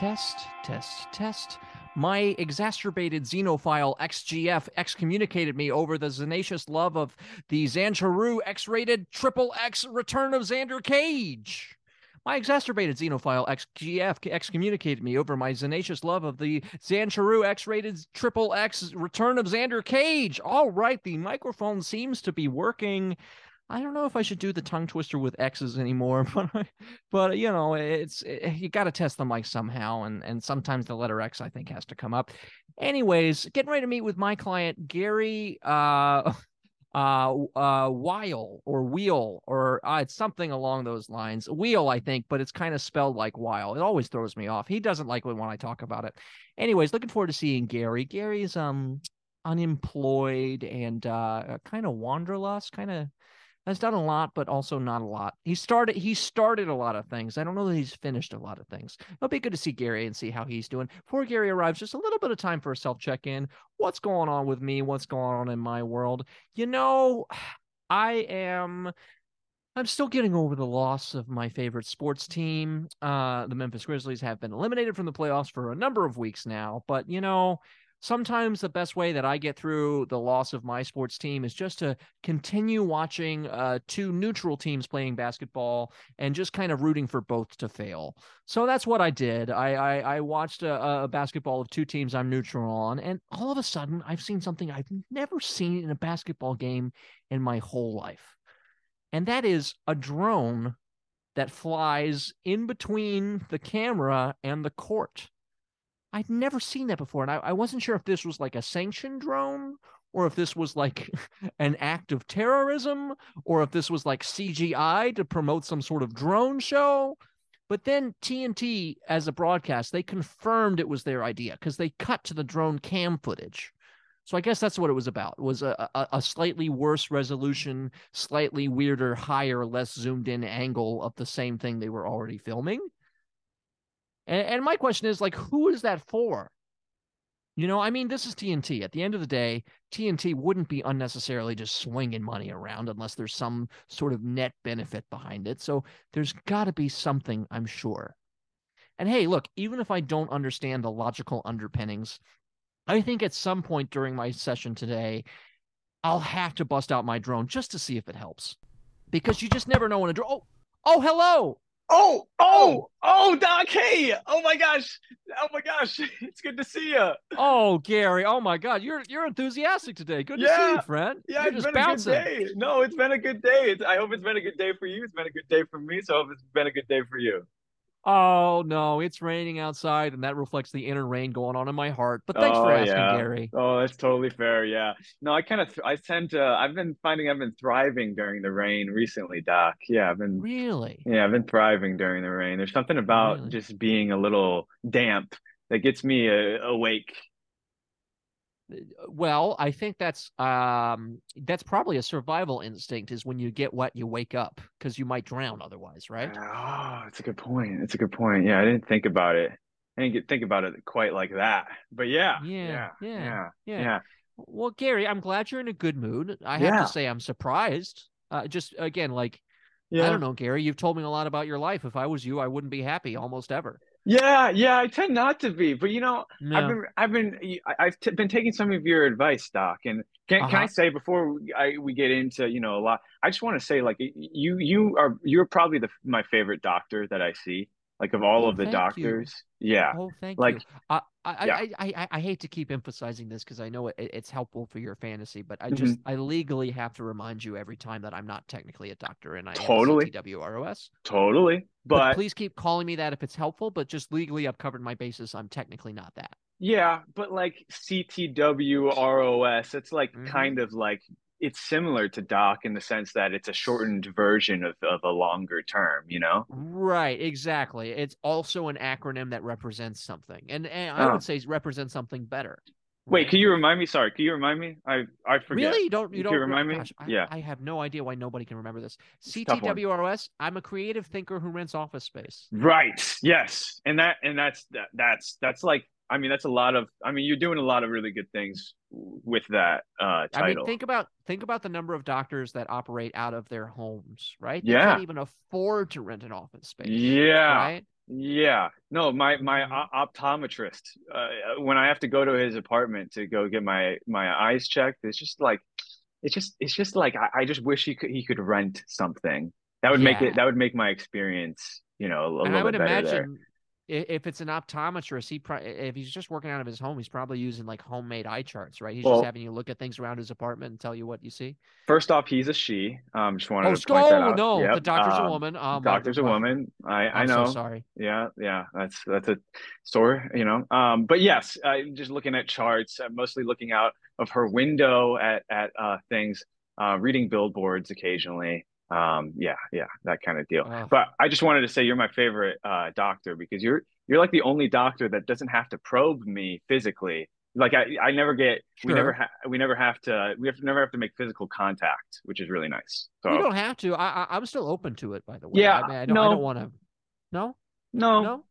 Test, test, test. My exacerbated xenophile XGF excommunicated me over the tenacious love of the Xancharu X-rated triple X Return of Xander Cage. My exacerbated xenophile XGF excommunicated me over my tenacious love of the Xancharu X-rated triple X Return of Xander Cage. All right, the microphone seems to be working. I don't know if I should do the tongue twister with X's anymore, but but you know, it's it, you got to test the mic somehow, and and sometimes the letter X I think has to come up. Anyways, getting ready to meet with my client Gary uh uh uh Weil or Wheel or uh, it's something along those lines. Wheel, I think, but it's kind of spelled like Weil. It always throws me off. He doesn't like it when I talk about it. Anyways, looking forward to seeing Gary. Gary's um unemployed and uh kind of wanderlust, kind of has done a lot, but also not a lot. He started he started a lot of things. I don't know that he's finished a lot of things. It'll be good to see Gary and see how he's doing. Before Gary arrives, just a little bit of time for a self check in. What's going on with me? What's going on in my world? You know, I am. I'm still getting over the loss of my favorite sports team. Uh, the Memphis Grizzlies have been eliminated from the playoffs for a number of weeks now, but you know, sometimes the best way that I get through the loss of my sports team is just to continue watching uh, two neutral teams playing basketball and just kind of rooting for both to fail. So that's what I did. I I, I watched a, a basketball of two teams I'm neutral on, and all of a sudden I've seen something I've never seen in a basketball game in my whole life, and that is a drone that flies in between the camera and the court. I'd never seen that before. And I, I wasn't sure if this was like a sanctioned drone or if this was like an act of terrorism or if this was like CGI to promote some sort of drone show. But then TNT, as a broadcast, they confirmed it was their idea because they cut to the drone cam footage. So I guess that's what it was about. It was a, a, a slightly worse resolution, slightly weirder, higher, less zoomed in angle of the same thing they were already filming. And, and my question is like, who is that for? You know, I mean, this is TNT. At the end of the day, TNT wouldn't be unnecessarily just swinging money around unless there's some sort of net benefit behind it. So there's got to be something, I'm sure. And hey, look, even if I don't understand the logical underpinnings, I think at some point during my session today, I'll have to bust out my drone just to see if it helps. Because you just never know when a drone. Oh, oh, hello. Oh, oh, oh, oh Doc. Hey. Oh my gosh. Oh my gosh. It's good to see you. Oh, Gary. Oh my God. You're you're enthusiastic today. Good to see you, friend. Yeah, you're it's been bouncing. a good day. No, it's been a good day. It's, I hope it's been a good day for you. It's been a good day for me. So I hope it's been a good day for you. Oh no, it's raining outside, and that reflects the inner rain going on in my heart. But thanks for Oh, asking, yeah. Gary. Oh, that's totally fair. Yeah. No, I kind of, I tend to, I've been finding I've been thriving during the rain recently, Doc. Yeah, I've been, Really? yeah, I've been thriving during the rain. There's something about Really? just being a little damp that gets me uh, awake. Well, I think that's um that's probably a survival instinct is when you get wet, you wake up because you might drown otherwise, right? Oh, that's a good point. That's a good point. Yeah, I didn't think about it. I didn't think about it quite like that. But yeah, Yeah, yeah, yeah, yeah, yeah. Well, Gary, I'm glad you're in a good mood. I have Yeah. to say I'm surprised. Uh, just again, like Yeah. I don't know, Gary, you've told me a lot about your life. If I was you, I wouldn't be happy almost ever. Yeah, yeah, I tend not to be, but you know, I've been, I've been, I've t been taking some of your advice, Doc, and can can I Uh-huh. say before we- I we get into, you know, a lot, I just want to say, like, you you are you're probably the my favorite doctor that I see, like of all Oh, of the thank you. doctors. Yeah, Oh, thank like you. I, Yeah. I, I, I, hate to keep emphasizing this because I know it, it's helpful for your fantasy, but I Mhm. just I legally have to remind you every time that I'm not technically a doctor and I Totally. CTWROS. Totally. But, But please keep calling me that if it's helpful. But just legally, I've covered my bases. I'm technically not that. yeah, but like CTWROS, it's like Mhm. kind of like it's similar to doc in the sense that it's a shortened version of, of a longer term, you know? Right, exactly. It's also an acronym that represents something, and, and I Oh. would say represents something better. Wait, right? can you remind me? Sorry, can you remind me? I I forget. Really? You don't you Can don't you remind me? gosh, I, Yeah. I have no idea why nobody can remember this. a tough one. CTWROS, I'm a creative thinker who rents office space. Right. Yes. And that and that's that, that's that's like I mean that's a lot of I mean you're doing a lot of really good things with that uh title. I mean, think about think about the number of doctors that operate out of their homes, right? They Yeah. can't even afford to rent an office space. yeah. Right? Yeah. No, my my Mhm. optometrist uh, when I have to go to his apartment to go get my my eyes checked, it's just like it's just it's just like I, I just wish he could he could rent something. That would make it that would make my experience, you know, a, and little I would bit better there. I- if it's an optometrist, he pro- if he's just working out of his home, he's probably using like homemade eye charts, right? He's Well- just having you look at things around his apartment and tell you what you see. First off, he's a she. Um, just wanted Oh, to point that oh out. no, Yep. the doctor's a um, woman. Um, Doctor's a woman. I I I'm know. so sorry. Yeah, yeah, that's that's a story, you know. Um, but yes, I'm just looking at charts. I'm mostly looking out of her window at at uh, things, uh, reading billboards occasionally. Um, yeah, yeah, that kind of deal. But I just wanted to say you're my favorite uh, doctor because you're you're like the only doctor that doesn't have to probe me physically. Like I, I never get we never Sure. ha- we never have to we have to never have to make physical contact, which is really nice. So You don't have to. I, I I'm still open to it. By the way. Yeah, I, mean, I don't. No. don't want to. No. no, No.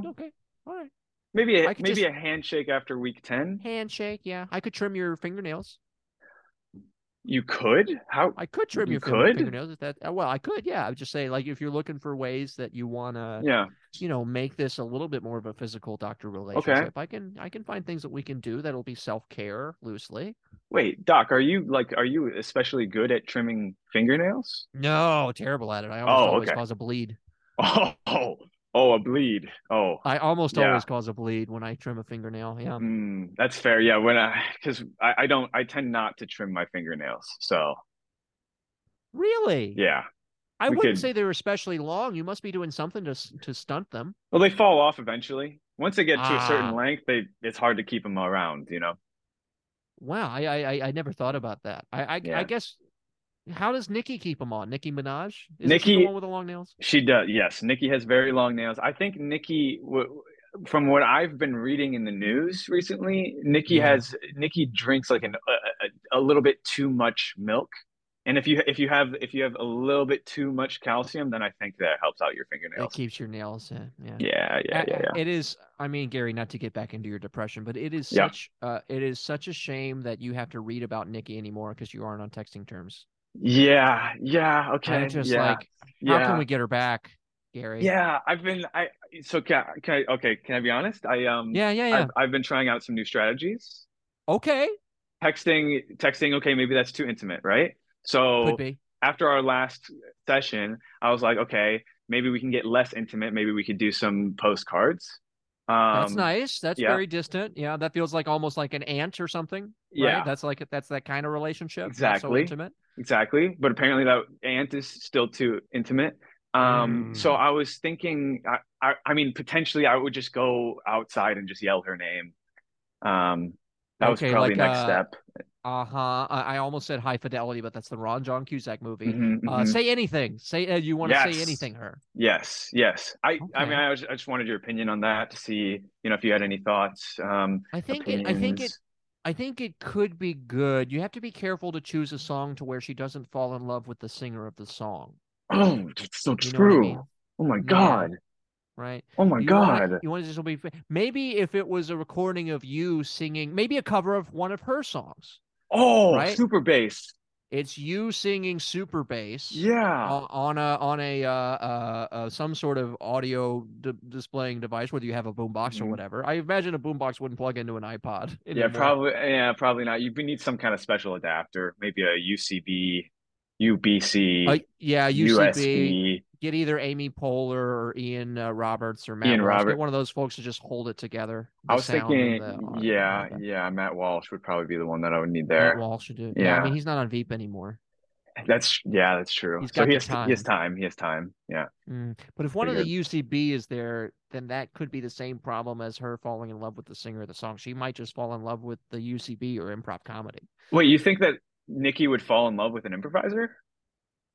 no, Okay. All right. maybe a, maybe just- a handshake after week ten. Handshake. Yeah. I could trim your fingernails. You could? How? I could trim You your could? fingernails. If that. uh, Well, I could. Yeah. I would just say like if you're looking for ways that you want to. Yeah. you know make this a little bit more of a physical doctor relationship Okay. i can i can find things that we can do that'll be self-care loosely Wait, Doc, are you like are you especially good at trimming fingernails? no terrible at it i almost Oh, always cause a bleed Oh, oh, a bleed. Oh, i almost Yeah. always cause a bleed when i trim a fingernail yeah mm, that's fair. Yeah, when I because I, I don't I tend not to trim my fingernails. So really yeah. i we wouldn't could- say they're especially long you must be doing something to to stunt them Well, they fall off eventually. Once they get to a Ah. certain length, they it's hard to keep them around. You know. wow i i i- i never thought about that i i, Yeah. I guess how does nicki keep them on nicki minaj is she the one with the long nails She does. Yes, Nicki has very long nails. I think Nicki, from what I've been reading in the news recently, Nicki Yeah. has Nicki drinks like an, a, a, little bit too much milk. And if you if you have if you have a little bit too much calcium, then I think that helps out your fingernails. it keeps your nails in yeah Yeah, yeah, yeah, yeah. It is. I mean, Gary, not to get back into your depression, but it is Yeah. such. Uh, it is such a shame that you have to read about Nicki anymore because you aren't on texting terms. Yeah, yeah, okay. I'm just yeah, like, how yeah. can we get her back, Gary? Yeah, I've been I so can, can I okay, can I be honest? I um yeah, yeah, yeah. I've I've been trying out some new strategies. okay, Texting texting, okay, maybe that's too intimate, right? So after our last session, I was like, okay, maybe we can get less intimate. Maybe we could do some postcards. Um, That's nice. That's yeah. very distant. Yeah, that feels like almost like an aunt or something. Yeah. that's like that's that kind of relationship. not so Exactly. intimate. Exactly. But apparently that aunt is still too intimate. Um, Mm. so I was thinking, I, I, I mean, potentially I would just go outside and just yell her name. Um, that was probably like, next uh, step. Uh huh. I, I almost said high fidelity, but that's the Ron John Cusack movie. Mhm, Uh, mhm. say anything. Say uh, you want to say anything. Her. Yes, yes. I, I mean, I, was, I just wanted your opinion on that to see, you know, if you had any thoughts. Um, I think it. I think it. I think it could be good. You have to be careful to choose a song to where she doesn't fall in love with the singer of the song, Oh, that's so You what I true. mean? Oh my Yeah. God. right? Oh my you God. Want you want to just be maybe if it was a recording of you singing, maybe a cover of one of her songs. Oh, right? super bass. It's you singing super bass. Yeah. on- on a on a uh, uh, uh some sort of audio di- displaying device, whether you have a boombox or Mhm. whatever. I imagine a boombox wouldn't plug into an iPod. Yeah, probably. Yeah, probably not. You need some kind of special adapter, maybe a UCB, UBC, Uh, yeah, UCB. USB. Get either Amy Poehler or Ian uh, Roberts or Matt Ian Walsh. Robert- Get one of those folks to just hold it together. I was thinking, the- uh, yeah, yeah, Matt Walsh would probably be the one that I would need Matt there. Walsh should do. it. Yeah, I mean he's not on Veep anymore. That's yeah, that's true. He's so he has, he has time. He has time. Yeah. Mm. But if one of Pretty the UCB is there, then that could be the same problem as her falling in love with the singer of the song. She might just fall in love with the UCB or improv comedy. Wait, you think that Nicki would fall in love with an improviser?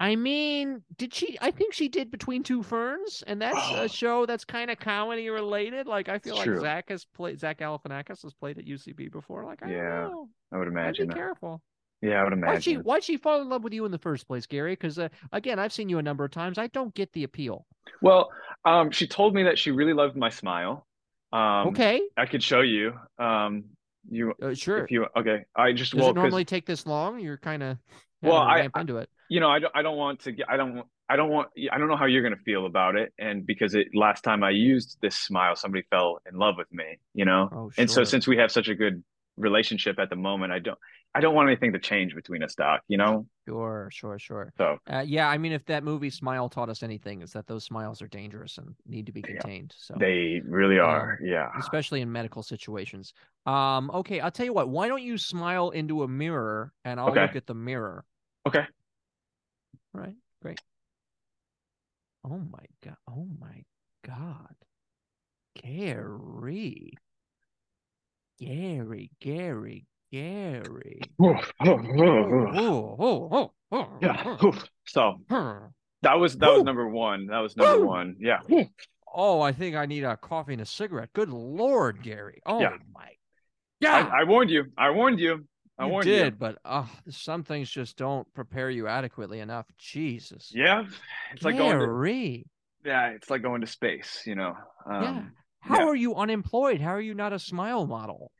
I mean, did she? I think she did Between Two Ferns, and that's Oh. a show that's kind of comedy related. Like I feel It's like true. Zach has played, Zach Galifianakis has played at UCB before. Like I Yeah. I would I'd imagine. be that. careful. Yeah, I would imagine. Why'd she? Why'd she fall in love with you in the first place, Gary? Because uh, again, I've seen you a number of times. I don't get the appeal. Well, um, she told me that she really loved my smile. Um, okay, I could show you. Um, you uh, sure. if you okay. I just Does well, it normally take this long? You're kind of Well, I- ramp into it. you know, I don't, I don't want to get, I don't, I don't want, I don't know how you're going to feel about it. And because it, last time I used this smile, somebody fell in love with me, you know? Oh, sure. And so since we have such a good relationship at the moment, I don't, I don't want anything to change between us, Doc, you know? Sure, sure, sure. So Uh, yeah, I mean, if that movie Smile taught us anything, is that those smiles are dangerous and need to be Yeah. contained. So, they really Um, are. Yeah. especially in medical situations. Um, okay, I'll tell you what. Why don't you smile into a mirror and I'll Okay. look at the mirror? Okay. All right, great. Oh my god! Oh my god, Gary, Gary, Gary, Gary. Oh, oh, oh, oh, oh, yeah. So that was, that was number one. That was number one. Yeah. Oh, I think I need a coffee and a cigarette. Good lord, Gary. Oh Yeah. my I. I warned you. I warned you. I warned you warned did, but oh, some things just don't prepare you adequately enough. Jesus. Yeah. It's like going to, Gary. yeah, it's like going to space, you know? Um, yeah. How yeah. are you unemployed? How are you not a smile model?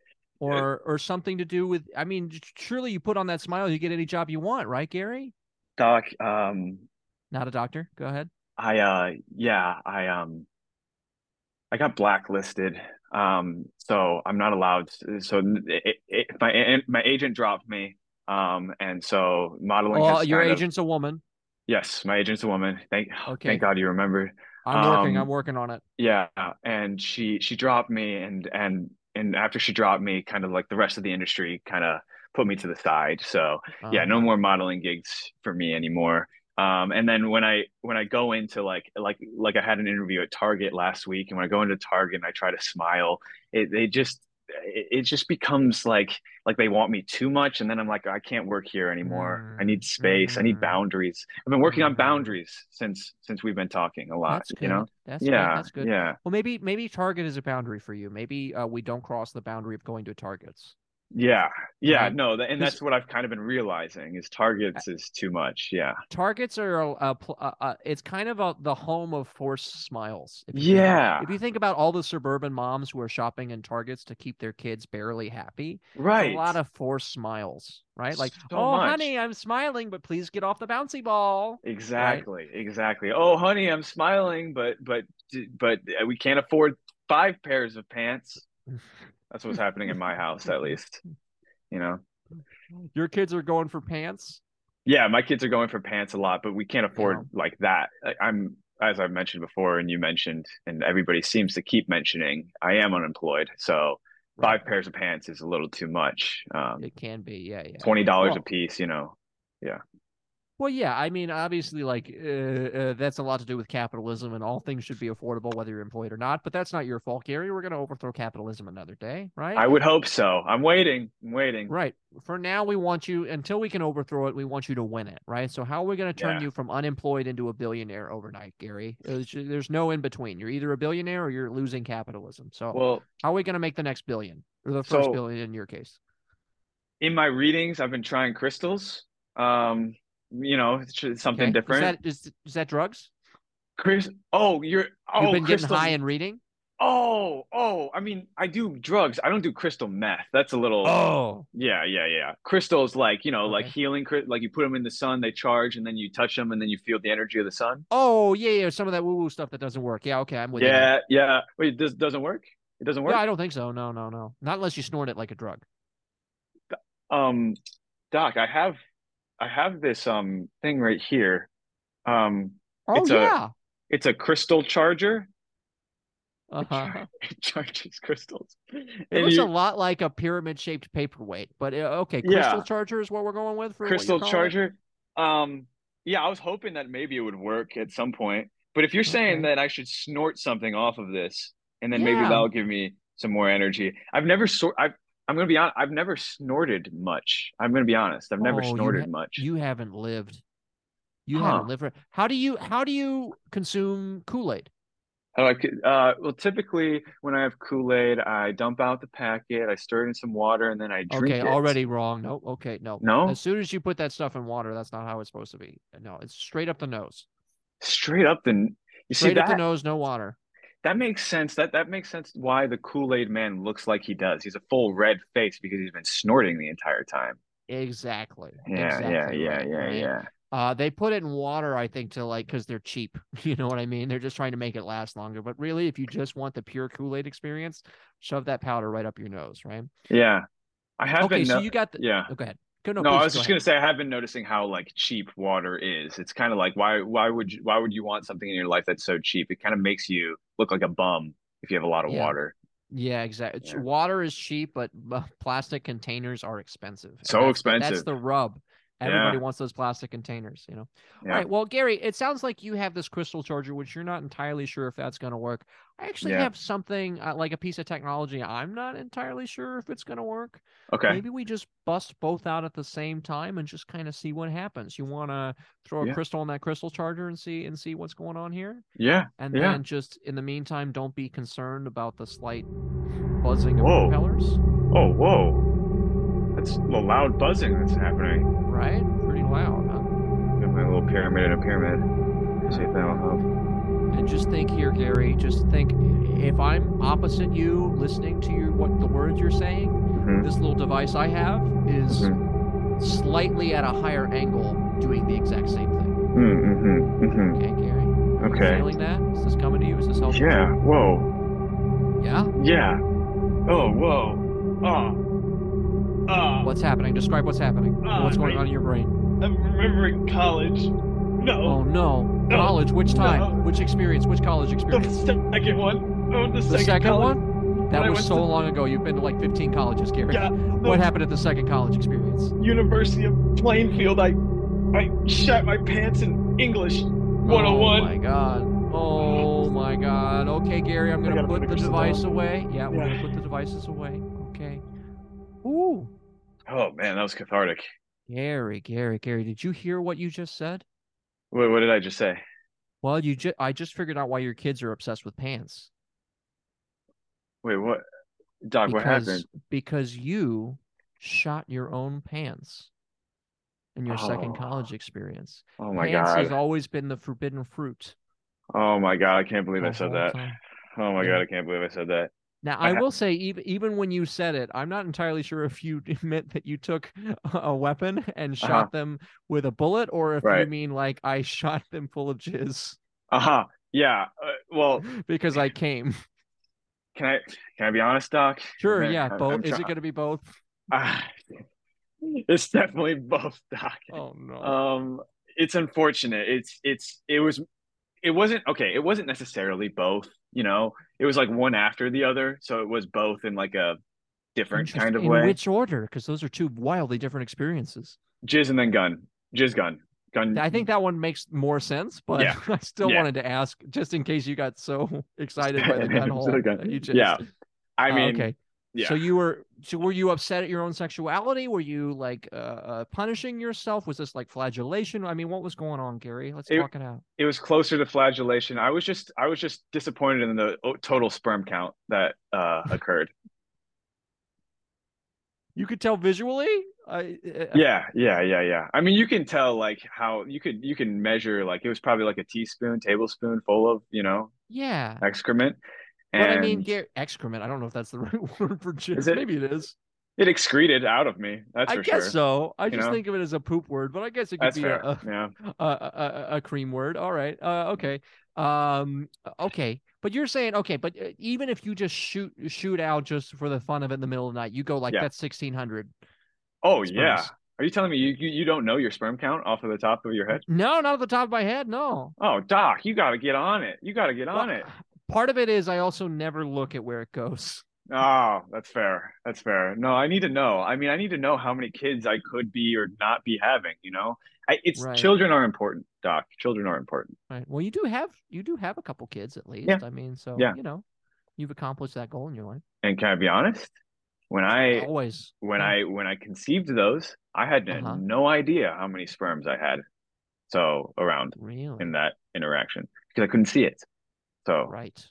Or or something to do with I mean, surely you put on that smile, you get any job you want, right, Gary? Doc, um, Not a doctor. Go ahead. I uh yeah, I um I got blacklisted. Um so I'm not allowed to, so it, it, my my agent dropped me. Um and so modeling Oh, your kind of- agent's a woman. yes, my agent's a woman. Thank Okay. thank God you remembered. I'm working. Um, I'm working on it. Yeah, and she she dropped me and and and after she dropped me, kind of like the rest of the industry kind of put me to the side. So yeah no more modeling gigs for me anymore um and then when i when i go into like like like i had an interview at target last week and when i go into target and i try to smile it they just it, it just becomes like like they want me too much and then i'm like i can't work here anymore i need space i need Mhm. boundaries i've been working on Mhm. boundaries since since we've been talking a lot you know That's good. yeah That's good. yeah Well, maybe maybe Target is a boundary for you. Maybe uh, we don't cross the boundary of going to Targets. Yeah yeah Right. no and that's what i've kind of been realizing is targets is too much yeah Targets are a, a, a, it's kind of a, the home of forced smiles. if think- yeah If you think about all the suburban moms who are shopping in Targets to keep their kids barely happy, right a lot of forced smiles, right? Like, So oh, much. honey, I'm smiling, but please get off the bouncy ball. Exactly, exactly. Oh, honey, I'm smiling, but but but uh, we can't afford five pairs of pants. That's what's happening in my house, at least. You know. Your kids are going for pants. Yeah, my kids are going for pants a lot, but we can't afford Yeah. like that. I'm as I've mentioned before, and you mentioned, and everybody seems to keep mentioning, I am unemployed, so five pairs of pants is a little too much. Um, It can be, yeah, yeah. twenty dollars Well- a piece, you know. Well, yeah, I mean, obviously, like uh, uh, that's a lot to do with capitalism, and all things should be affordable, whether you're employed or not. But that's not your fault, Gary. We're going to overthrow capitalism another day, right? I would hope so. I'm waiting. I'm waiting. Right. For now, we want you until we can overthrow it. We want you to win it, right? So how are we going to turn Yeah. you from unemployed into a billionaire overnight, Gary? There's, no in between. You're either a billionaire or you're losing capitalism. So Well, how are we going to make the next billion or the first So- billion in your case? in my readings, I've been trying crystals. Um, you know, something Okay. different. Is that is, is that drugs? Chris, oh, you're oh, You've been crystal. getting high and reading. Oh, oh, I mean, I do drugs. I don't do crystal meth. That's a little. Oh, Yeah, yeah, yeah. Crystals, like you know, like healing. Like you put them in the sun, they charge, and then you touch them, and then you feel the energy of the sun. oh, yeah, yeah. Some of that woo woo stuff that doesn't work. Yeah, okay, I'm with you. Yeah, yeah. Wait, this doesn't work. It doesn't work. Yeah, I don't think so. No, no, no. Not unless you snort it like a drug. Um, Doc, I have, I have this um thing right here. Um, Oh It's a- yeah. It's a crystal charger. Uh-huh. It charges crystals. It And looks you- a lot like a pyramid shaped paperweight, but uh, okay, crystal Yeah. charger is what we're going with for crystal calling it? charger. Um, yeah, I was hoping that maybe it would work at some point. But if you're saying that I should snort something off of this, and then maybe that'll give me some more energy. I've never sort. I've. I'm gonna be honest. I've never snorted much. I'm gonna be honest. I've never Oh, you snorted ha- much. You haven't lived. You Huh. haven't lived. for- How do you how do you consume Kool Aid? How do I c- uh, well, typically when I have Kool-Aid, I dump out the packet, I stir it in some water, and then I drink Okay, it. already wrong. No, okay, no. No? As soon as you put that stuff in water, that's not how it's supposed to be. No, it's straight up the nose. Straight up the. You see Straight up the nose, no water. That makes sense. That that makes sense why the Kool-Aid man looks like he does. He's a full red face because he's been snorting the entire time. Exactly. Yeah, exactly yeah, yeah, right, yeah, right? yeah. Uh, they put it in water, I think, to like because they're cheap. You know what I mean? They're just trying to make it last longer. But really, if you just want the pure Kool Aid experience, shove that powder right up your nose, right? Yeah. I have Okay, been so no- you got the. yeah. Oh, go ahead. Go, no, No, please, I was go just ahead. gonna say I have been noticing how like cheap water is. It's kind of like why why would you why would you want something in your life that's so cheap? It kind of makes you look like a bum if you have a lot of Yeah. water. Yeah, exactly. Yeah. Water is cheap, but plastic containers are expensive. So that's the- That's the rub. Everybody Yeah. wants those plastic containers, you know. Yeah. All right. Well, Gary, it sounds like you have this crystal charger, which you're not entirely sure if that's going to work. I actually Yeah. have something uh, like a piece of technology. I'm not entirely sure if it's going to work. Okay. Maybe we just bust both out at the same time and just kind of see what happens. You want to throw a crystal on that crystal charger and see and see what's going on here, Yeah. and then just in the meantime, don't be concerned about the slight buzzing of Whoa. propellers. Oh, whoa. That's a loud buzzing that's happening. Right? Pretty loud, huh? Got my little pyramid in a pyramid. See if that'll help. And just think here, Gary. Just think, if I'm opposite you, listening to you, what the words you're saying, Mhm. this little device I have is Mm-hmm. slightly at a higher angle, doing the exact same thing. Mm-hmm. Mm-hmm. Okay, Gary. Are you Okay. feeling that? Is this coming to you? Is this helping? Yeah. Whoa. Yeah. Yeah. Oh, whoa. Oh. What's happening? Describe what's happening. Ah, what's going I- on in your brain? I'm remembering college. No. Oh no! No. College. Which time? No. Which experience? Which college experience? The second one. Oh, the The second, second one? That When was so to- long ago. You've been to like 15 colleges, Gary. Yeah. What happened at the second college experience? University of Plainfield. I I shat my pants in English. 101. Oh my god. Oh my god. Okay, Gary, I'm gonna gotta put the device down. away. Yeah, we're Yeah. gonna put the devices away. Oh man, that was cathartic. Gary, Gary, Gary, did you hear what you just said? Wait, what did I just say? Well, you just I just figured out why your kids are obsessed with pants. Wait, what? Doc, what because happened? because you shot your own pants in your second Oh. college experience. Oh my pants has always been the forbidden fruit. Oh my god, I can't believe I said that. time. Oh my Yeah. god, I can't believe I said that. Now, I will say, even even when you said it, I'm not entirely sure if you meant that you took a weapon and shot Uh-huh. them with a bullet, or if you mean like I shot them full of jizz Uh-huh. Yeah. Uh, well, because I came. can I can I be honest, Doc? Sure, Man, yeah, I'm- both. I'm Is it going to be both? Ah, it's definitely both, Doc. Oh no. Um, it's unfortunate. It's it's it was it wasn't okay. It wasn't necessarily both. You know, it was like one after the other, so it was both in like a different kind of Interesting. way. Which order? Because those are two wildly different experiences. Jizz and then gun. Jizz gun. Gun. I think that one makes more sense, but Yeah. I still Yeah. wanted to ask just in case you got so excited by the gun hole. gun. you just- Yeah. I Oh, mean, okay. Yeah. So you were so were you upset at your own sexuality? Were you like uh, uh punishing yourself? Was this like flagellation? I mean, what was going on, Gary? Let's It- talk it out. it was closer to flagellation. I was just I was just disappointed in the total sperm count that uh occurred. You could tell visually. I, uh, yeah, yeah, yeah, yeah. I mean, you can tell like how you could you can measure like it was probably like a teaspoon, tablespoon full of you know yeah. excrement. But I mean, And Gary, excrement. I don't know if that's the right word for jizz. It? Maybe it is. it excreted out of me. That's I for guess sure. so. I You just know? think of it as a poop word, but I guess it could That's be a, a, yeah. a, a, a cream word. All right. Uh, okay. Um. Okay. But you're saying okay. But uh, even if you just shoot shoot out just for the fun of it in the middle of the night, you go like Yeah. that's sixteen hundred. Oh Sperms. yeah. Are you telling me you, you you don't know your sperm count off of the top of your head? No, not at the top of my head. No. Oh, Doc, you got to get on it. You got to get on it. Part of it is I also never look at where it goes. Oh, that's fair. That's fair. No, I need to know. I mean, I need to know how many kids I could be or not be having. You know, I, it's Right. children are important, Doc. Children are important. Right. Well, you do have you do have a couple kids at least. Yeah. I mean, so Yeah. you know, you've accomplished that goal in your life. And can I be honest? When I Always. when Yeah. I when I conceived those, I had Uh-huh. no idea how many sperms I had. So around Really. in that interaction because I couldn't see it. So Right.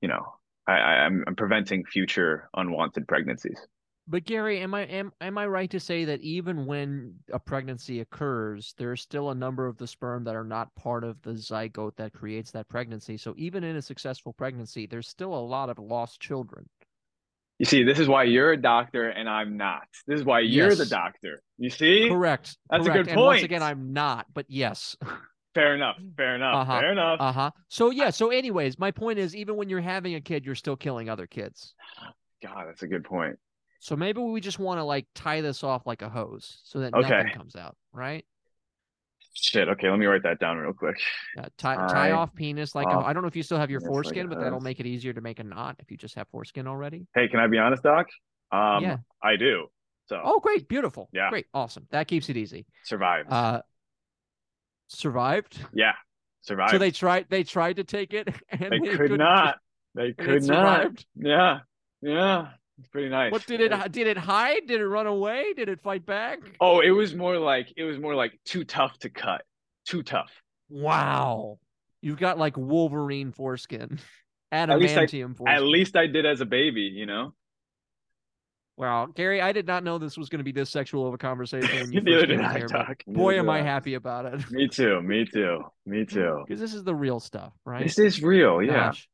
you know, I, I I'm, I'm preventing future unwanted pregnancies. But Gary, am I am am I right to say that even when a pregnancy occurs, there's still a number of the sperm that are not part of the zygote that creates that pregnancy. So even in a successful pregnancy, there's still a lot of lost children. You see, this is why you're a doctor and I'm not. This is why you're the doctor. You see? Correct. That's a correct. good And once again, I'm not, but yes. Fair enough. Fair enough. Uh-huh. Fair enough. Uh huh. So yeah. So anyways, my point is, even when you're having a kid, you're still killing other kids. God, that's a good point. So maybe we just want to like tie this off like a hose, so that Okay. nothing comes out, right? Shit. Okay, let me write that down real quick. Yeah, tie tie off penis like off I don't know if you still have your penis like foreskin, but that'll make it easier to make a knot if you just have foreskin already. Hey, can I be honest, Doc? Um, Yeah. I do. So Oh, great, beautiful, Yeah. great, awesome. That keeps it easy. survived. Uh, survived. yeah, survived. So they tried. They tried to take it, and They they could couldn't- They could not. survived? Yeah, yeah. It's pretty nice. What did it? Did it hide? Did it run away? Did it fight back? Oh, it was more like it was more like too tough to cut. Too tough. Wow, you've got like Wolverine foreskin, At least I- foreskin. At least I did as a baby, you know. Wow, Gary, I did not know this was going to be this sexual of a conversation Neither did I, here. Doc. Boy, am I happy about it. Me too. Me too. Me too. Because this is the real stuff, right? This is real. Yeah. Gosh,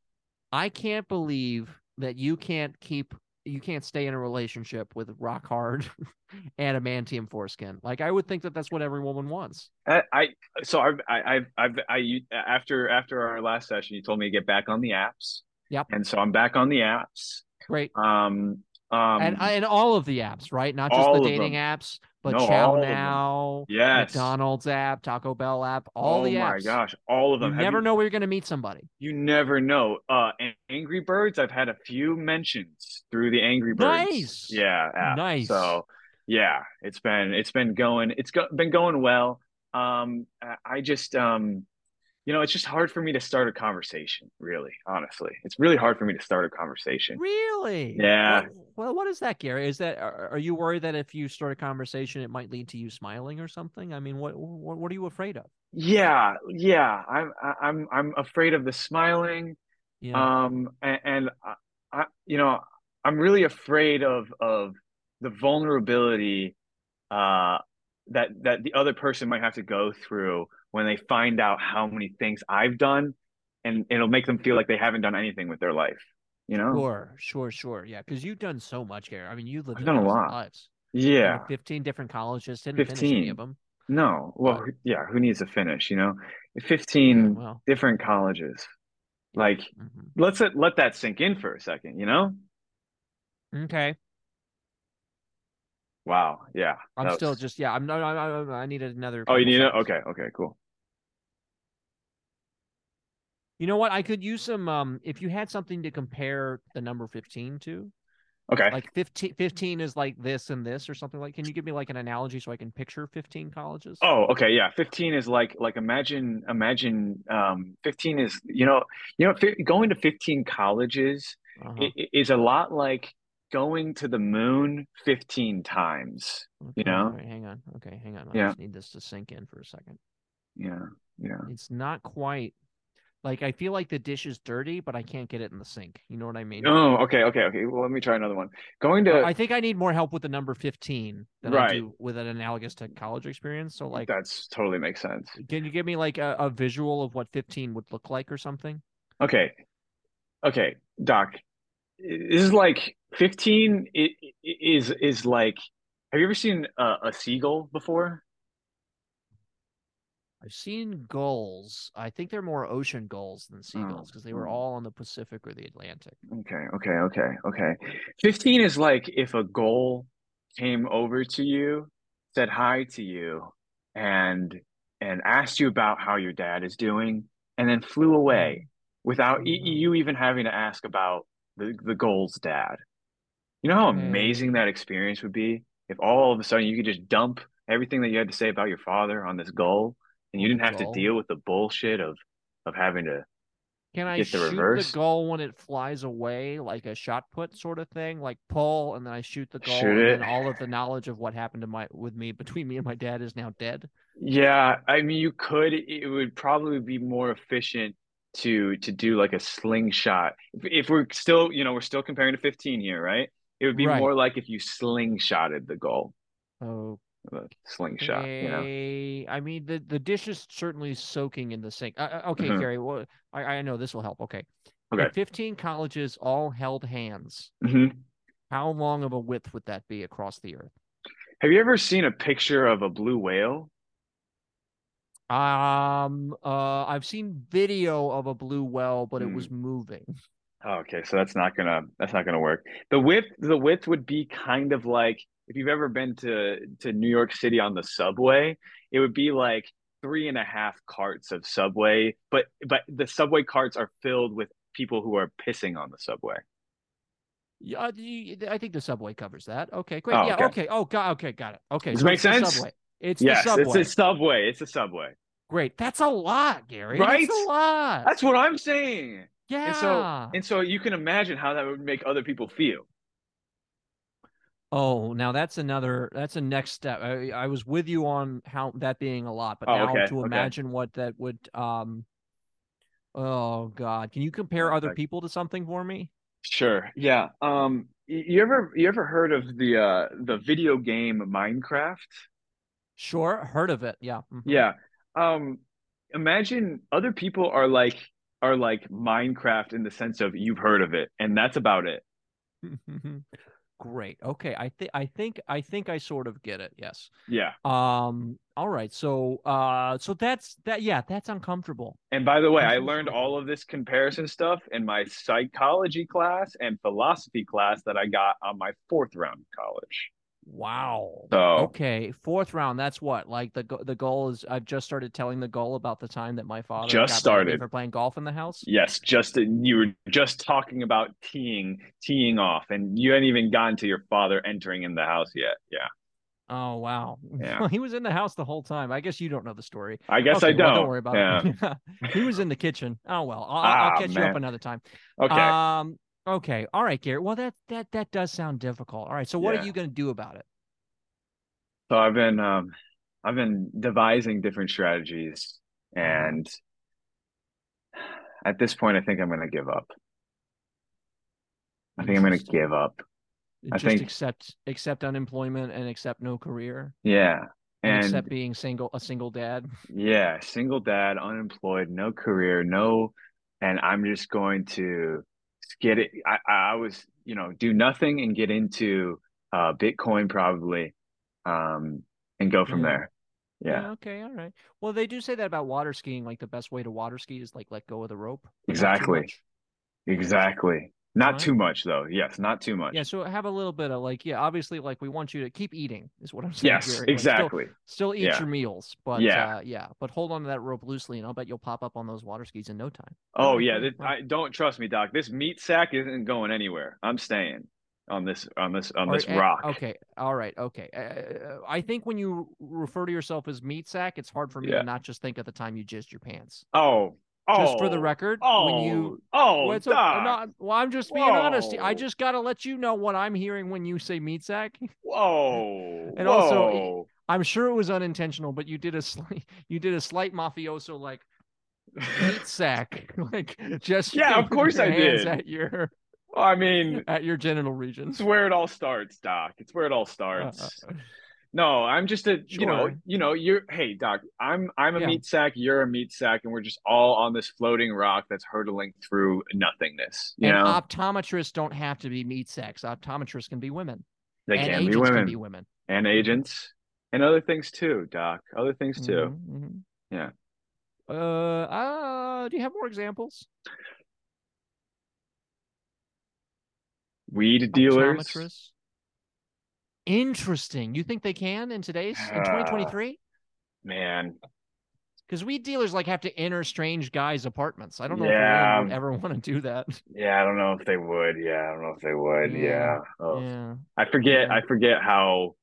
I can't believe that you can't keep you can't stay in a relationship with rock hard adamantium foreskin. Like I would think that that's what every woman wants. I, I so I, I've I've I you- after after our last session, you told me to get back on the apps. Yep. And so I'm back on the apps. Great. Um. Um. and and all of the apps, right? Not just the dating apps, but No, Chow. Now, yes. McDonald's app, Taco Bell app, all oh the my apps. gosh, all of You them. Have never you, know where you're going to meet somebody. You never know. Uh, An- Angry Birds. I've had a few mentions through the Angry Birds. Nice. Yeah. app. Nice. So yeah, it's been it's been going it's go, been going well. Um, I just um, you know, it's just hard for me to start a conversation. Really, honestly, it's really hard for me to start a conversation. Really? Yeah. Well, what is that, Gary? Is that are, are you worried that if you start a conversation, it might lead to you smiling or something? I mean, what what, what are you afraid of? Yeah, yeah. I'm I'm I'm afraid of the smiling. Yeah. Um, and, and I, I, you know, I'm really afraid of of the vulnerability uh that that the other person might have to go through when they find out how many things I've done, and it'll make them feel like they haven't done anything with their life. You know? Sure, sure, sure. Yeah, because you've done so much, Gary. I mean, you lived I've done a lot. lives. Yeah. Fifteen different colleges. Didn't finish any 15. of them. No. Well, yeah. Who needs to finish? You know, Yeah, fifteen well, different colleges. Like, mhm. let's let, let that sink in for a second. You know? okay. Wow. Yeah. I'm still was- just yeah. I'm no. I, I, I needed another. Oh, you need it? Okay. Okay. Cool. You know what? I could use some. Um, if you had something to compare the number fifteen to, Okay. like 15, 15 is like this and this or something like. Can you give me like an analogy so I can picture fifteen colleges? Oh, okay, yeah. 15 is like like imagine imagine um 15 is you know, you know going to 15 colleges Uh-huh. is a lot like going to the moon 15 times. Okay, know? all right, hang on. Okay, hang on. I Yeah. just need this to sink in for a second. Yeah. Yeah. It's not quite like I feel like the dish is dirty, but I can't get it in the sink. You know what I mean? Oh, okay, okay, okay. Well, let me try another one. Going to I think I need more help with the number 15 than I do with an analogous to college experience. So like that's totally makes sense. can you give me like a, a visual of what 15 would look like or something? Okay. Okay, Doc. This is like 15 i- i- is is like have you ever seen a, a seagull before? I've seen gulls. I think they're more ocean gulls than oh, seagulls because they were oh. all on the Pacific or the Atlantic. Okay, okay, okay, okay. 15 is like if a goal came over to you said hi to you and and asked you about how your dad is doing and then flew away mm. without mm-hmm. you even having to ask about the, the goal's dad. You know how mm. amazing that experience would be if all of a sudden you could just dump everything that you had to say about your father on this goal and you didn't have goal. to deal with the bullshit of of having to can I shoot reverse? the goal when it flies away, like a shot put sort of thing, like pull, and then I shoot the goal, shoot and then all of the knowledge of what happened to my with me between me and my dad is now dead. Yeah, I mean, you could. It would probably be more efficient to to do like a slingshot. If, if we're still, you know, we're still comparing to 15 here, right? It would be right. more like if you slingshotted the goal. Oh, the slingshot. You know? I mean, the the dish is certainly soaking in the sink. Uh, uh okay, mm-hmm. Gary. Well, I, I know this will help. Okay. Okay. Fifteen colleges all held hands. Mm-hmm. How long of a width would that be across the earth? Have you ever seen a picture of a blue whale? Um, uh, I've seen video of a blue whale, but it was hmm. Moving. okay, so that's not gonna that's not gonna work. The width the width would be kind of like if you've ever been to to New York City on the subway, it would be like three and a half carts of subway, but but the subway carts are filled with people who are pissing on the subway. Yeah, uh, I think the subway covers that. Okay, great. Oh, yeah, okay. okay. Oh, God. Okay, got it. Okay, Does so make sense? Subway. It's yes, the subway. it's a subway. It's a subway. Great. That's a lot, Gary. Right? That's a lot. That's what I'm saying. Yeah. And so and so you can imagine how that would make other people feel. Oh, now that's another. That's a next step. I, I was with you on how that being a lot, but oh, now okay, to okay. imagine what that would. Um. Oh God, can you compare other people to something for me? Sure. Yeah. Um. You ever you ever heard of the uh the video game Minecraft? Sure, heard of it. Yeah. Mm-hmm. Yeah. Um. Imagine other people are like are like Minecraft in the sense of you've heard of it, and that's about it. Great. Okay. I think I think I think I sort of get it. Yes. Yeah. Um all right. So uh so that's that yeah, that's uncomfortable. And by the way, I learned all of this comparison stuff in my psychology class and philosophy class that I got on my fourth round of college. Wow. So okay, fourth round. That's what like the the goal is. I've just started telling the goal about the time that my father just started for playing golf in the house. Yes, just you were just talking about teeing teeing off, and you hadn't even gotten to your father entering in the house yet. Yeah. Oh wow! Yeah, he was in the house the whole time. I guess you don't know the story. I guess okay, I don't. Well, don't worry about yeah. it. he was in the kitchen. Oh well, I'll, ah, I'll catch man. you up another time. Okay. Um. Okay. All right, Garrett. Well, that that that does sound difficult. All right. So, what yeah. are you going to do about it? So I've been um, I've been devising different strategies, and at this point, I think I'm going to give up. I think I'm going to give up. I Just think accept accept unemployment and accept no career. Yeah, and, and accept being single, a single dad. Yeah, single dad, unemployed, no career, no, and I'm just going to get it. I I was you know do nothing and get into uh, Bitcoin probably um, and go from yeah. there. Yeah. yeah. Okay. All right. Well, they do say that about water skiing. Like the best way to water ski is like let go of the rope. Exactly. Exactly. Not right. too much though. Yes, not too much. Yeah, so have a little bit of like, yeah, obviously, like we want you to keep eating, is what I'm saying. Yes, here. exactly. Like, still, still, eat yeah. your meals, but yeah, uh, yeah, but hold on to that rope loosely, and I'll bet you'll pop up on those water skis in no time. Oh yeah, this, I don't trust me, Doc. This meat sack isn't going anywhere. I'm staying on this on this on this or, rock. Okay, all right, okay. Uh, I think when you refer to yourself as meat sack, it's hard for me yeah. to not just think at the time you jizzed your pants. Oh, just for the oh, record, oh, when you oh, oh well, not, well, I'm just being Whoa. honest. I just got to let you know what I'm hearing when you say meat sack. Whoa, and Whoa. also, I'm sure it was unintentional, but you did a slight, you did a slight mafioso like meat sack, like just yeah, of course I did. At your I mean, at your genital regions. It's where it all starts, Doc. It's where it all starts. Uh, uh, uh. No, I'm just a sure. you know, you know, you're hey Doc, I'm I'm a yeah. meat sack, you're a meat sack, and we're just all on this floating rock that's hurtling through nothingness. You and know? optometrists don't have to be meat sacks. Optometrists can be women. They and can be women. Can be women. And agents. And other things too, Doc. Other things too. Mm-hmm, mm-hmm. Yeah. Uh, uh, do you have more examples? weed dealers. Interesting. You think they can in today's in Uh, 2023? Man, Because weed dealers like have to enter strange guys' apartments. I don't know Yeah. if we would ever want to do that. yeah, I don't know if they would. Yeah, I don't know if they would. Yeah. Yeah. Oh. Yeah. I forget. Yeah. I forget how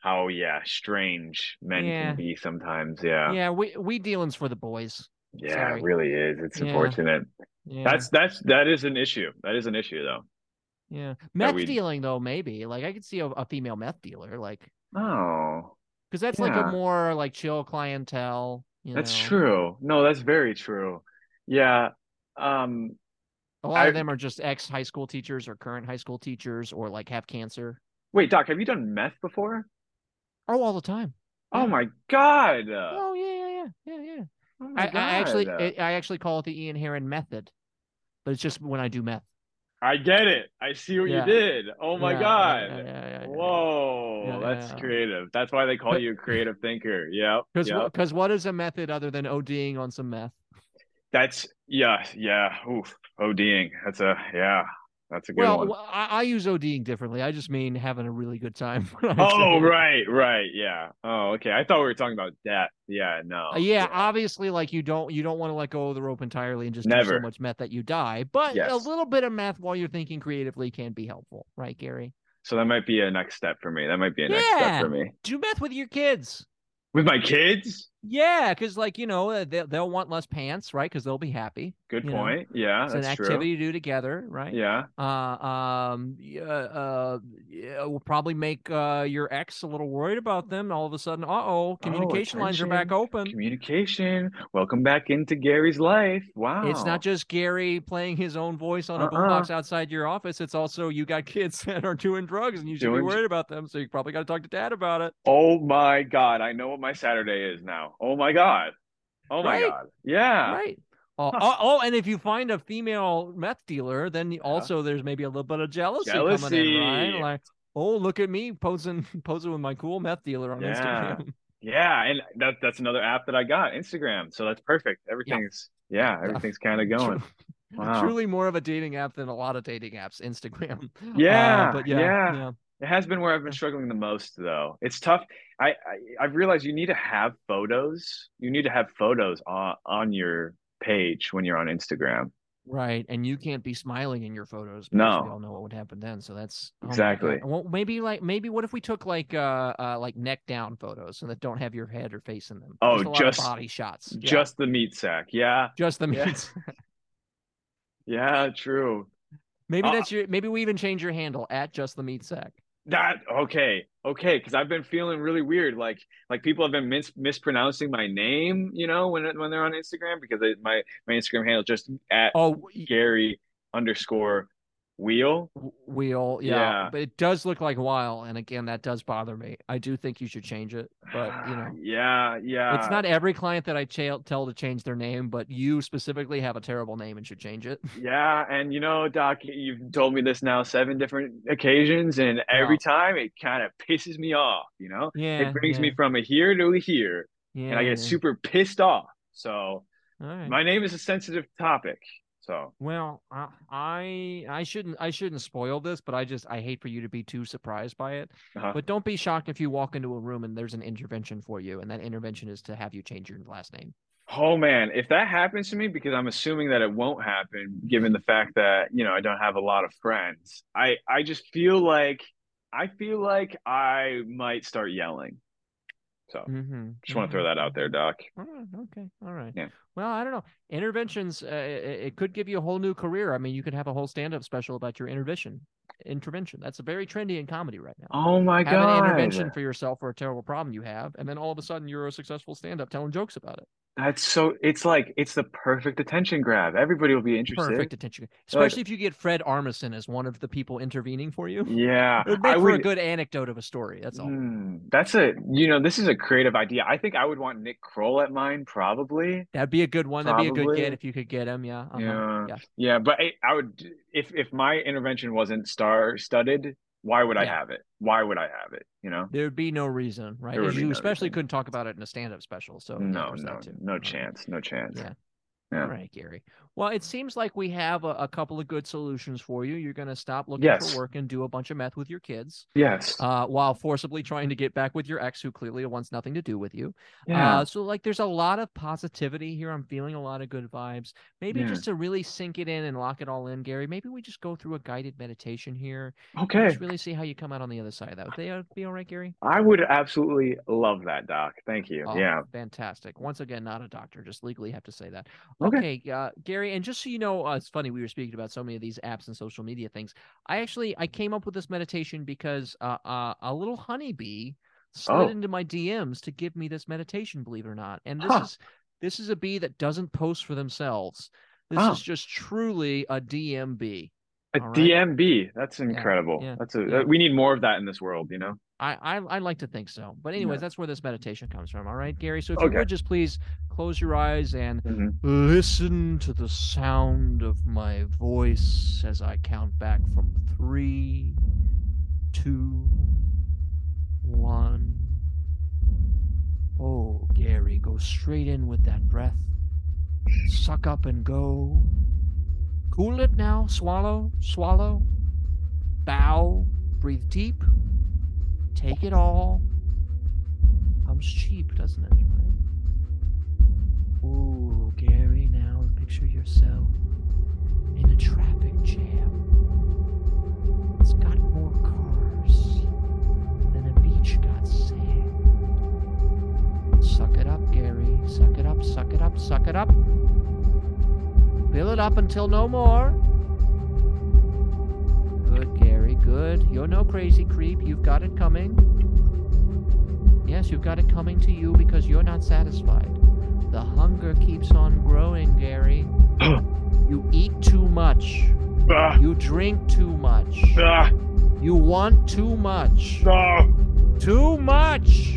how yeah strange men can be sometimes. Yeah. Yeah, we weed dealing's for the boys. Yeah, Sorry. it really is. It's unfortunate. That's that's that is an issue. That is an issue though. Yeah. Meth we- dealing though, maybe. Like I could see a, a female meth dealer, like Oh, because that's like a more like chill clientele. You that's know? true. No, that's very true. Yeah. Um. A lot I- of them are just ex high school teachers or current high school teachers or like have cancer. Wait, Doc, have you done meth before? Oh, all the time. Oh my God. Oh yeah, yeah, yeah, yeah, yeah. Oh I, I actually, I I actually call it the Ian Herrin method, but it's just when I do meth. I get it. I see what Yeah. you did. Oh my Yeah, God. yeah. Whoa, that's creative. That's why they call you a creative thinker. Yeah. Because yep. because what is a method other than ODing on some meth? That's yeah, yeah. Oof. ODing. That's a yeah. That's a good Well, one. w- I, I use ODing differently. I just mean having a really good time. Oh, right, right. Yeah. Oh, okay. I thought we were talking about death. Yeah, no. Uh, yeah, obviously, like you don't you don't want to let go of the rope entirely and just do Never. so much meth that you die. But a little bit of meth while you're thinking creatively can be helpful, right, Gary? So that might be a next step for me. That might be a next step for me. Do meth with your kids. With my kids? Yeah, because like you know uh, they'll they'll want less pants, right? Because they'll be happy. Good You know, point. yeah, It's an activity to do together, right? Yeah. Uh, um, uh, yeah, will probably make uh your ex a little worried about them. All of a sudden, uh oh, communication lines are back open. Communication. Welcome back into Gary's life. Wow. It's not just Gary playing his own voice on a Uh-uh. boombox outside your office. It's also you got kids that are doing drugs and you should Doing- be worried about them. So you probably got to talk to dad about it. Oh my God. I know what my Saturday is now. Oh my God. Oh my Right. God. Yeah. Right. Oh, Huh. oh, oh, and if you find a female meth dealer, then Yeah. also there's maybe a little bit of jealousy, coming in, right? Jealousy. Like, oh, look at me posing posing with my cool meth dealer on Yeah. Instagram. Yeah. And that that's another app that I got, Instagram. So that's perfect. Everything's yeah, everything's kind of going. Wow. Truly more of a dating app than a lot of dating apps, Instagram. Uh, Yeah, but yeah, yeah. yeah. It has been where I've been struggling the most, though. It's tough. I, I I've realized you need to have photos. You need to have photos on on your page when you're on Instagram. Right, and you can't be smiling in your photos. Because No. we all know what would happen then. So that's oh Exactly. Well, maybe like maybe what if we took like uh, uh like neck down photos and that don't have your head or face in them? Oh, just, just- body shots. Yeah, Just the meat sack. Yeah, just the yeah. meats. yeah, true. maybe Uh, that's your. Maybe we even change your handle at just the meat sack. That okay, okay. Because I've been feeling really weird. Like like people have been mis- mispronouncing my name. You know, when when they're on Instagram because it, my my Instagram handle just at Oh, Gary underscore Whiel. wheel. Yeah, Yeah. but it does look like while, and again, that does bother me. I do think you should change it, but you know. yeah, yeah. It's not every client that I tell to change their name, but you specifically have a terrible name and should change it. Yeah, and you know, Doc, you've told me this now seven different occasions, and every time it kind of pisses me off. You know, Yeah, it brings yeah, me from a here to a here, yeah, and I get super pissed off. So right. my name is a sensitive topic. So Well, I, I I shouldn't I shouldn't spoil this, but I just I hate for you to be too surprised by it. uh-huh. But don't be shocked if you walk into a room and there's an intervention for you, and that intervention is to have you change your last name. oh man, if that happens to me, because I'm assuming that it won't happen, given the fact that you know I don't have a lot of friends, I I just feel like I feel like I might start yelling. So Mm-hmm. just want to throw that out there, Doc. All right, okay, all right. Yeah. Well, I don't know. Interventions, uh, it, it could give you a whole new career. I mean, you could have a whole stand-up special about your intervention. Intervention. That's a very trendy in comedy right now. Oh my have god! an intervention for yourself or a terrible problem you have, and then all of a sudden you're a successful stand-up telling jokes about it. That's so. It's like it's the perfect attention grab. Everybody will be interested. Perfect attention, especially if you get Fred Armisen as one of the people intervening for you. Yeah, It would make I for a good anecdote of a story. That's all. Hmm, that's a. You know, this is a creative idea. I think I would want Nick Kroll at mine, probably. That'd be a good one. That'd be a good get if you could get him. Yeah. uh-huh, Yeah. Yeah. Yeah, but I, I would if if my intervention wasn't star studded. Why would I Yeah. have it? Why would I have it? You know? There'd be no reason, right? There would be you no especially reason. couldn't talk about it in a stand-up special. So No, no, no Uh-huh. chance, no chance. Yeah. Yeah. All right, Gary. Well, it seems like we have a, a couple of good solutions for you. You're going to stop looking Yes. for work and do a bunch of meth with your kids, Yes. uh, while forcibly trying to get back with your ex, who clearly wants nothing to do with you. yeah. Uh, so like there's a lot of positivity here. I'm feeling a lot of good vibes. Maybe Yeah. just to really sink it in and lock it all in, Gary, maybe we just go through a guided meditation here. okay. Just really see how you come out on the other side of that. Would they uh, be all right, Gary? I would absolutely love that, Doc. Thank you. Oh, yeah. Fantastic. Once again, not a doctor, just legally have to say that. Okay. Okay, uh, Gary, and just so you know, uh, it's funny we were speaking about so many of these apps and social media things. I actually I came up with this meditation because uh, uh, a little honeybee slid Oh. into my DMs to give me this meditation. Believe it or not, and this Huh. is this is a bee that doesn't post for themselves. This Oh. is just truly a DMB. A right. DMB. That's incredible. yeah, That's a yeah. we need more of that in this world, you know? I, I I like to think so. But anyways, Yeah. that's where this meditation comes from. All right, Gary. So if you Okay. would just please close your eyes and Mhm. listen to the sound of my voice as I count back from three, two, one. Oh, Gary, go straight in with that breath. Suck up and go. Cool it now. Swallow, swallow. Bow. Breathe deep. Take it all. Comes cheap, doesn't it? Ooh, Gary, now picture yourself in a traffic jam. It's got more cars than a beach got sand. Suck it up, Gary. Suck it up, suck it up, suck it up. Fill it up until no more. Good. You're no crazy creep. You've got it coming. Yes, you've got it coming to you because you're not satisfied. The hunger keeps on growing, Gary. you eat too much. Ah, You drink too much. ah, You want too much. ah, Too much!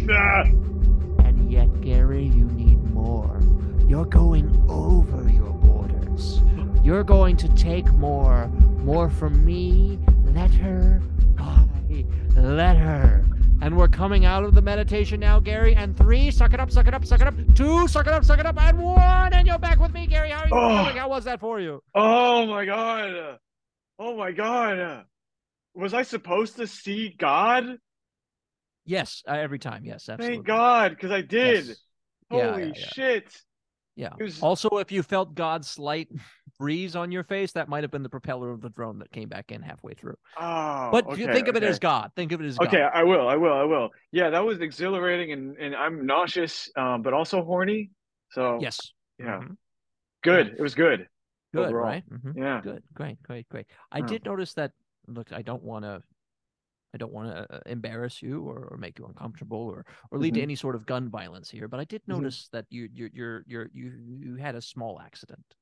And yet, Gary, you need more. You're going over your borders. You're going to take more. More from me. Let her. I let her. And we're coming out of the meditation now, Gary. And three, suck it up, suck it up, suck it up. Two, suck it up, suck it up. And one, and you're back with me, Gary. How are you Oh. feeling? How was that for you? Oh my god. Oh my god. Was I supposed to see God? Yes, uh, every time. Yes, absolutely. Thank God, because I did. Yes. Holy yeah, yeah. shit. Yeah. Was- Also, if you felt God's slight breeze on your face, that might have been the propeller of the drone that came back in halfway through. Oh, But you okay, think of it as. God. Think of it as God. Okay, I will, I will, I will. Yeah, that was exhilarating and, and I'm nauseous, um, but also horny. So Yes. yeah. Mhm. good. It was good. Good, overall. right? Mhm. Yeah. Good. Great. Great. Great. I Yeah. did notice that. Look, I don't want to. I don't want to embarrass you or, or make you uncomfortable or, or lead to Mhm. any sort of gun violence here, but I did Mhm. notice that you you you you you you had a small accident.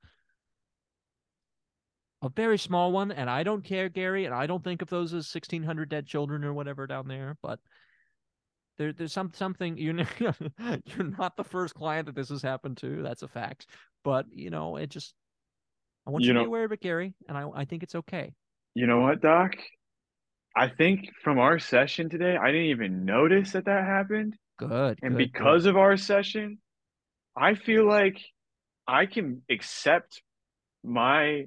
A very small one, and I don't care, Gary, and I don't think of those as sixteen hundred dead children or whatever down there, but there there's some something you know you're not the first client that this has happened to. That's a fact. But you know, it just I want you, You to be aware of it, Gary, and I I think it's okay. You know what, Doc? I think from our session today, I didn't even notice that that happened. Good. And good, good. because of our session, I feel like I can accept my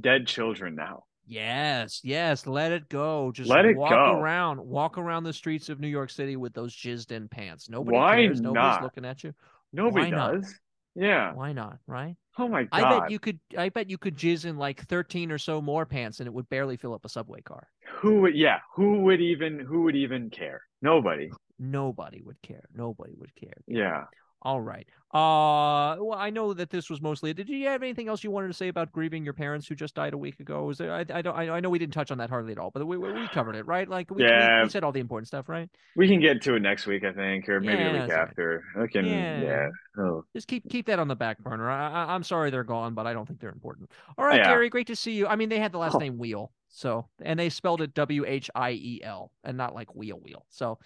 dead children now. Yes, yes, let it go. Just Let it walk go. around, walk around the streets of New York City with those jizzed in pants. Nobody Why cares. Nobody's not? looking at you. Nobody Why not? does. Yeah. Why not? Right? Oh my god. I bet you could. I bet you could jizz in like thirteen or so more pants, and it would barely fill up a subway car. Who would yeah, who would even who would even care? Nobody. Nobody would care. Nobody would care. Yeah. All right. Uh, well, I know that this was mostly. Did you have anything else you wanted to say about grieving your parents who just died a week ago? Was there? I, I don't. I, I know we didn't touch on that hardly at all, but we we, covered it, right? Like we, we- we, said all the important stuff, right? We can get to it next week, I think, or maybe Yeah, the week all right. after. I can Yeah. yeah. Oh. Just keep keep that on the back burner. I, I'm sorry they're gone, but I don't think they're important. All right, Yeah. Gary, great to see you. I mean, they had the last Oh. name Whiel, so and they spelled it W H I E L and not like wheel wheel. So,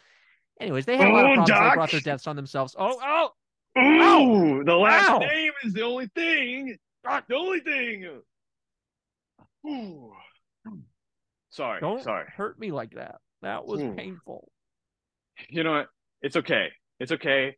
anyways, they had a lot of Oh, problems. They brought their deaths on themselves. Oh, oh, Ooh, the last Ow. name is the only thing. The only thing. Ooh. Sorry. don't Sorry. hurt me like that. That was Ooh. painful. You know what? It's okay. It's okay.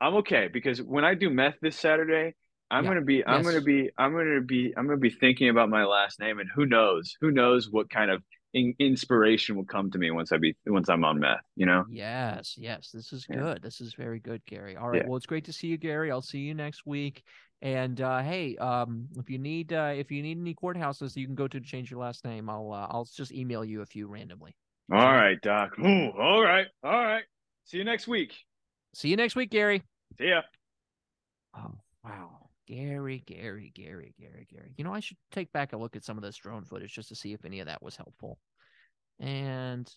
I'm okay because when I do meth this Saturday, I'm Yeah. gonna be I'm Yes. gonna be I'm gonna be I'm gonna be thinking about my last name and who knows who knows what kind of in, inspiration will come to me once I be once I'm on meth. You know. Yes, yes, this is Yeah. good. This is very good, Gary. All right, Yeah. well, it's great to see you, Gary. I'll see you next week. And uh, hey, um, if you need uh, if you need any courthouses, you can go to to change your last name. I'll uh, I'll just email you a few randomly. All right, Doc. Ooh, all right, all right. See you next week. See you next week, Gary. See ya. Oh wow, Gary, Gary, Gary, Gary, Gary. You know, I should take back a look at some of this drone footage just to see if any of that was helpful. And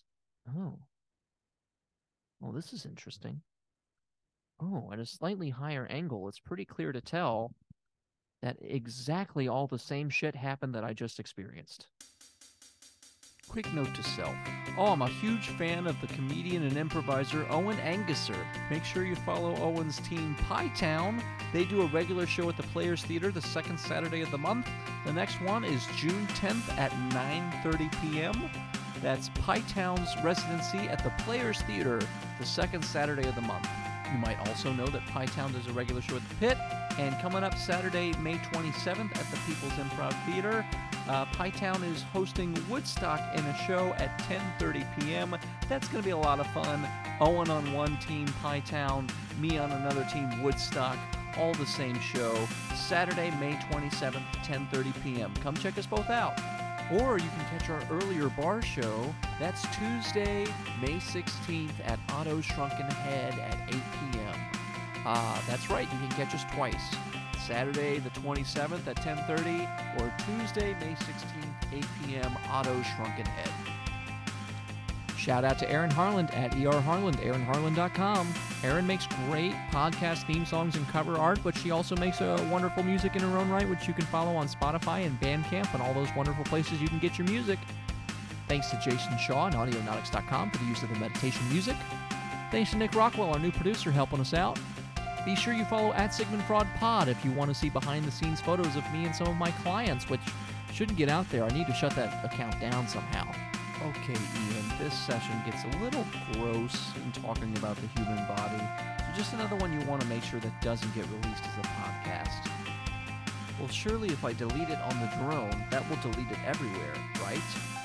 oh, well, this is interesting. Oh, at a slightly higher angle, it's pretty clear to tell that exactly all the same shit happened that I just experienced. Quick note to self. Oh, I'm a huge fan of the comedian and improviser Owen Engesser. Make sure you follow Owen's team Pie Town. They do a regular show at the Players Theater the second Saturday of the month. The next one is June 10th at 9:30 p.m. That's Pie Town's residency at the Players Theater the second Saturday of the month. You might also know that Pie Town does a regular show at the Pit, and coming up Saturday, May 27th at the People's Improv Theater, uh, Pie Town is hosting Woodstock in a show at 10:30 p.m. That's going to be a lot of fun. Owen on one team, Pie Town, me on another team, Woodstock. All the same show. Saturday, May 27th, 10:30 p.m. Come check us both out. Or you can catch our earlier bar show. That's Tuesday, May 16th at Otto's Shrunken Head at 8 p.m. Ah, that's right. You can catch us twice. Saturday the 27th at 10:30 or Tuesday May 16th 8 p.m. Otto's Shrunken Head. Shout out to Aaron Harland at erharland, aaronharland.com. Aaron makes great podcast theme songs and cover art, but she also makes a wonderful music in her own right, which you can follow on Spotify and Bandcamp and all those wonderful places you can get your music. Thanks to Jason Shaw and Audionautix.com for the use of the meditation music. Thanks to Nick Rockwell, our new producer, helping us out. Be sure you follow at Sigmund Fraud Pod if you want to see behind the scenes photos of me and some of my clients, which shouldn't get out there. I need to shut that account down somehow. Okay, Ian, this session gets a little gross in talking about the human body. So just another one you want to make sure that doesn't get released as a podcast. Well, surely if I delete it on the drone, that will delete it everywhere, right?